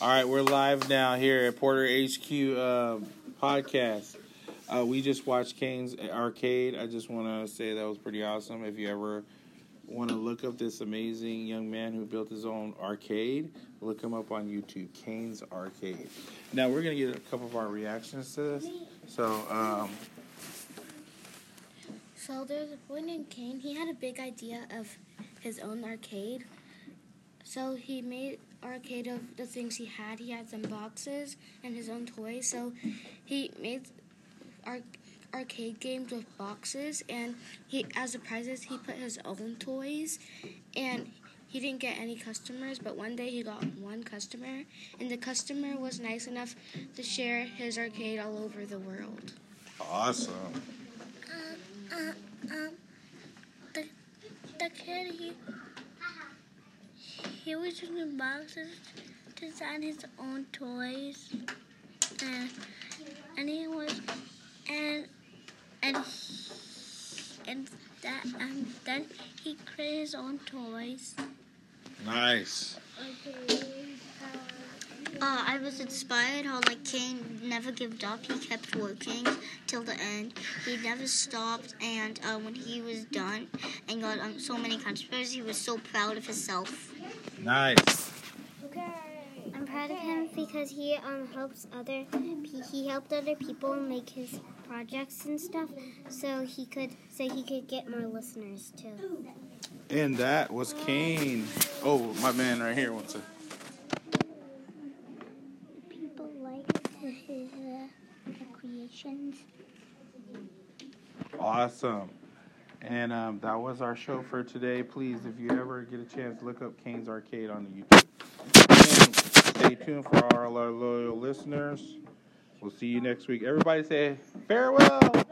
All right, we're live now here at Porter HQ uh, podcast. Uh, we just watched Caine's Arcade. I just want to say that was pretty awesome. If you ever want to look up this amazing young man who built his own arcade, look him up on YouTube, Caine's Arcade. Now we're gonna get a couple of our reactions to this. So, um, So there's a boy named Caine. He had a big idea of his own arcade. So he made arcade of the things he had. He had some boxes and his own toys. So he made ar- arcade games with boxes, and he as a prizes he put his own toys, and he didn't get any customers. But one day he got one customer, and the customer was nice enough to share his arcade all over the world. awesome. uh, um, the the kid he he was using boxes to design his own toys, and and he was and and and that and then he created his own toys. Nice. Uh, I was inspired how like Caine never gave up. He kept working till the end. He never stopped, and uh, when he was done and got um, so many customers, he was so proud of himself. Nice. Okay. I'm proud of him because he um helps other he- he helped other people make his projects and stuff so he could so he could get more listeners too. And that was Caine. Oh, my man right here wants to. People like his uh, creations. Awesome. And um, that was our show for today. Please, if you ever get a chance, look up Caine's Arcade on the YouTube. And stay tuned for all our loyal listeners. We'll see you next week. Everybody say farewell.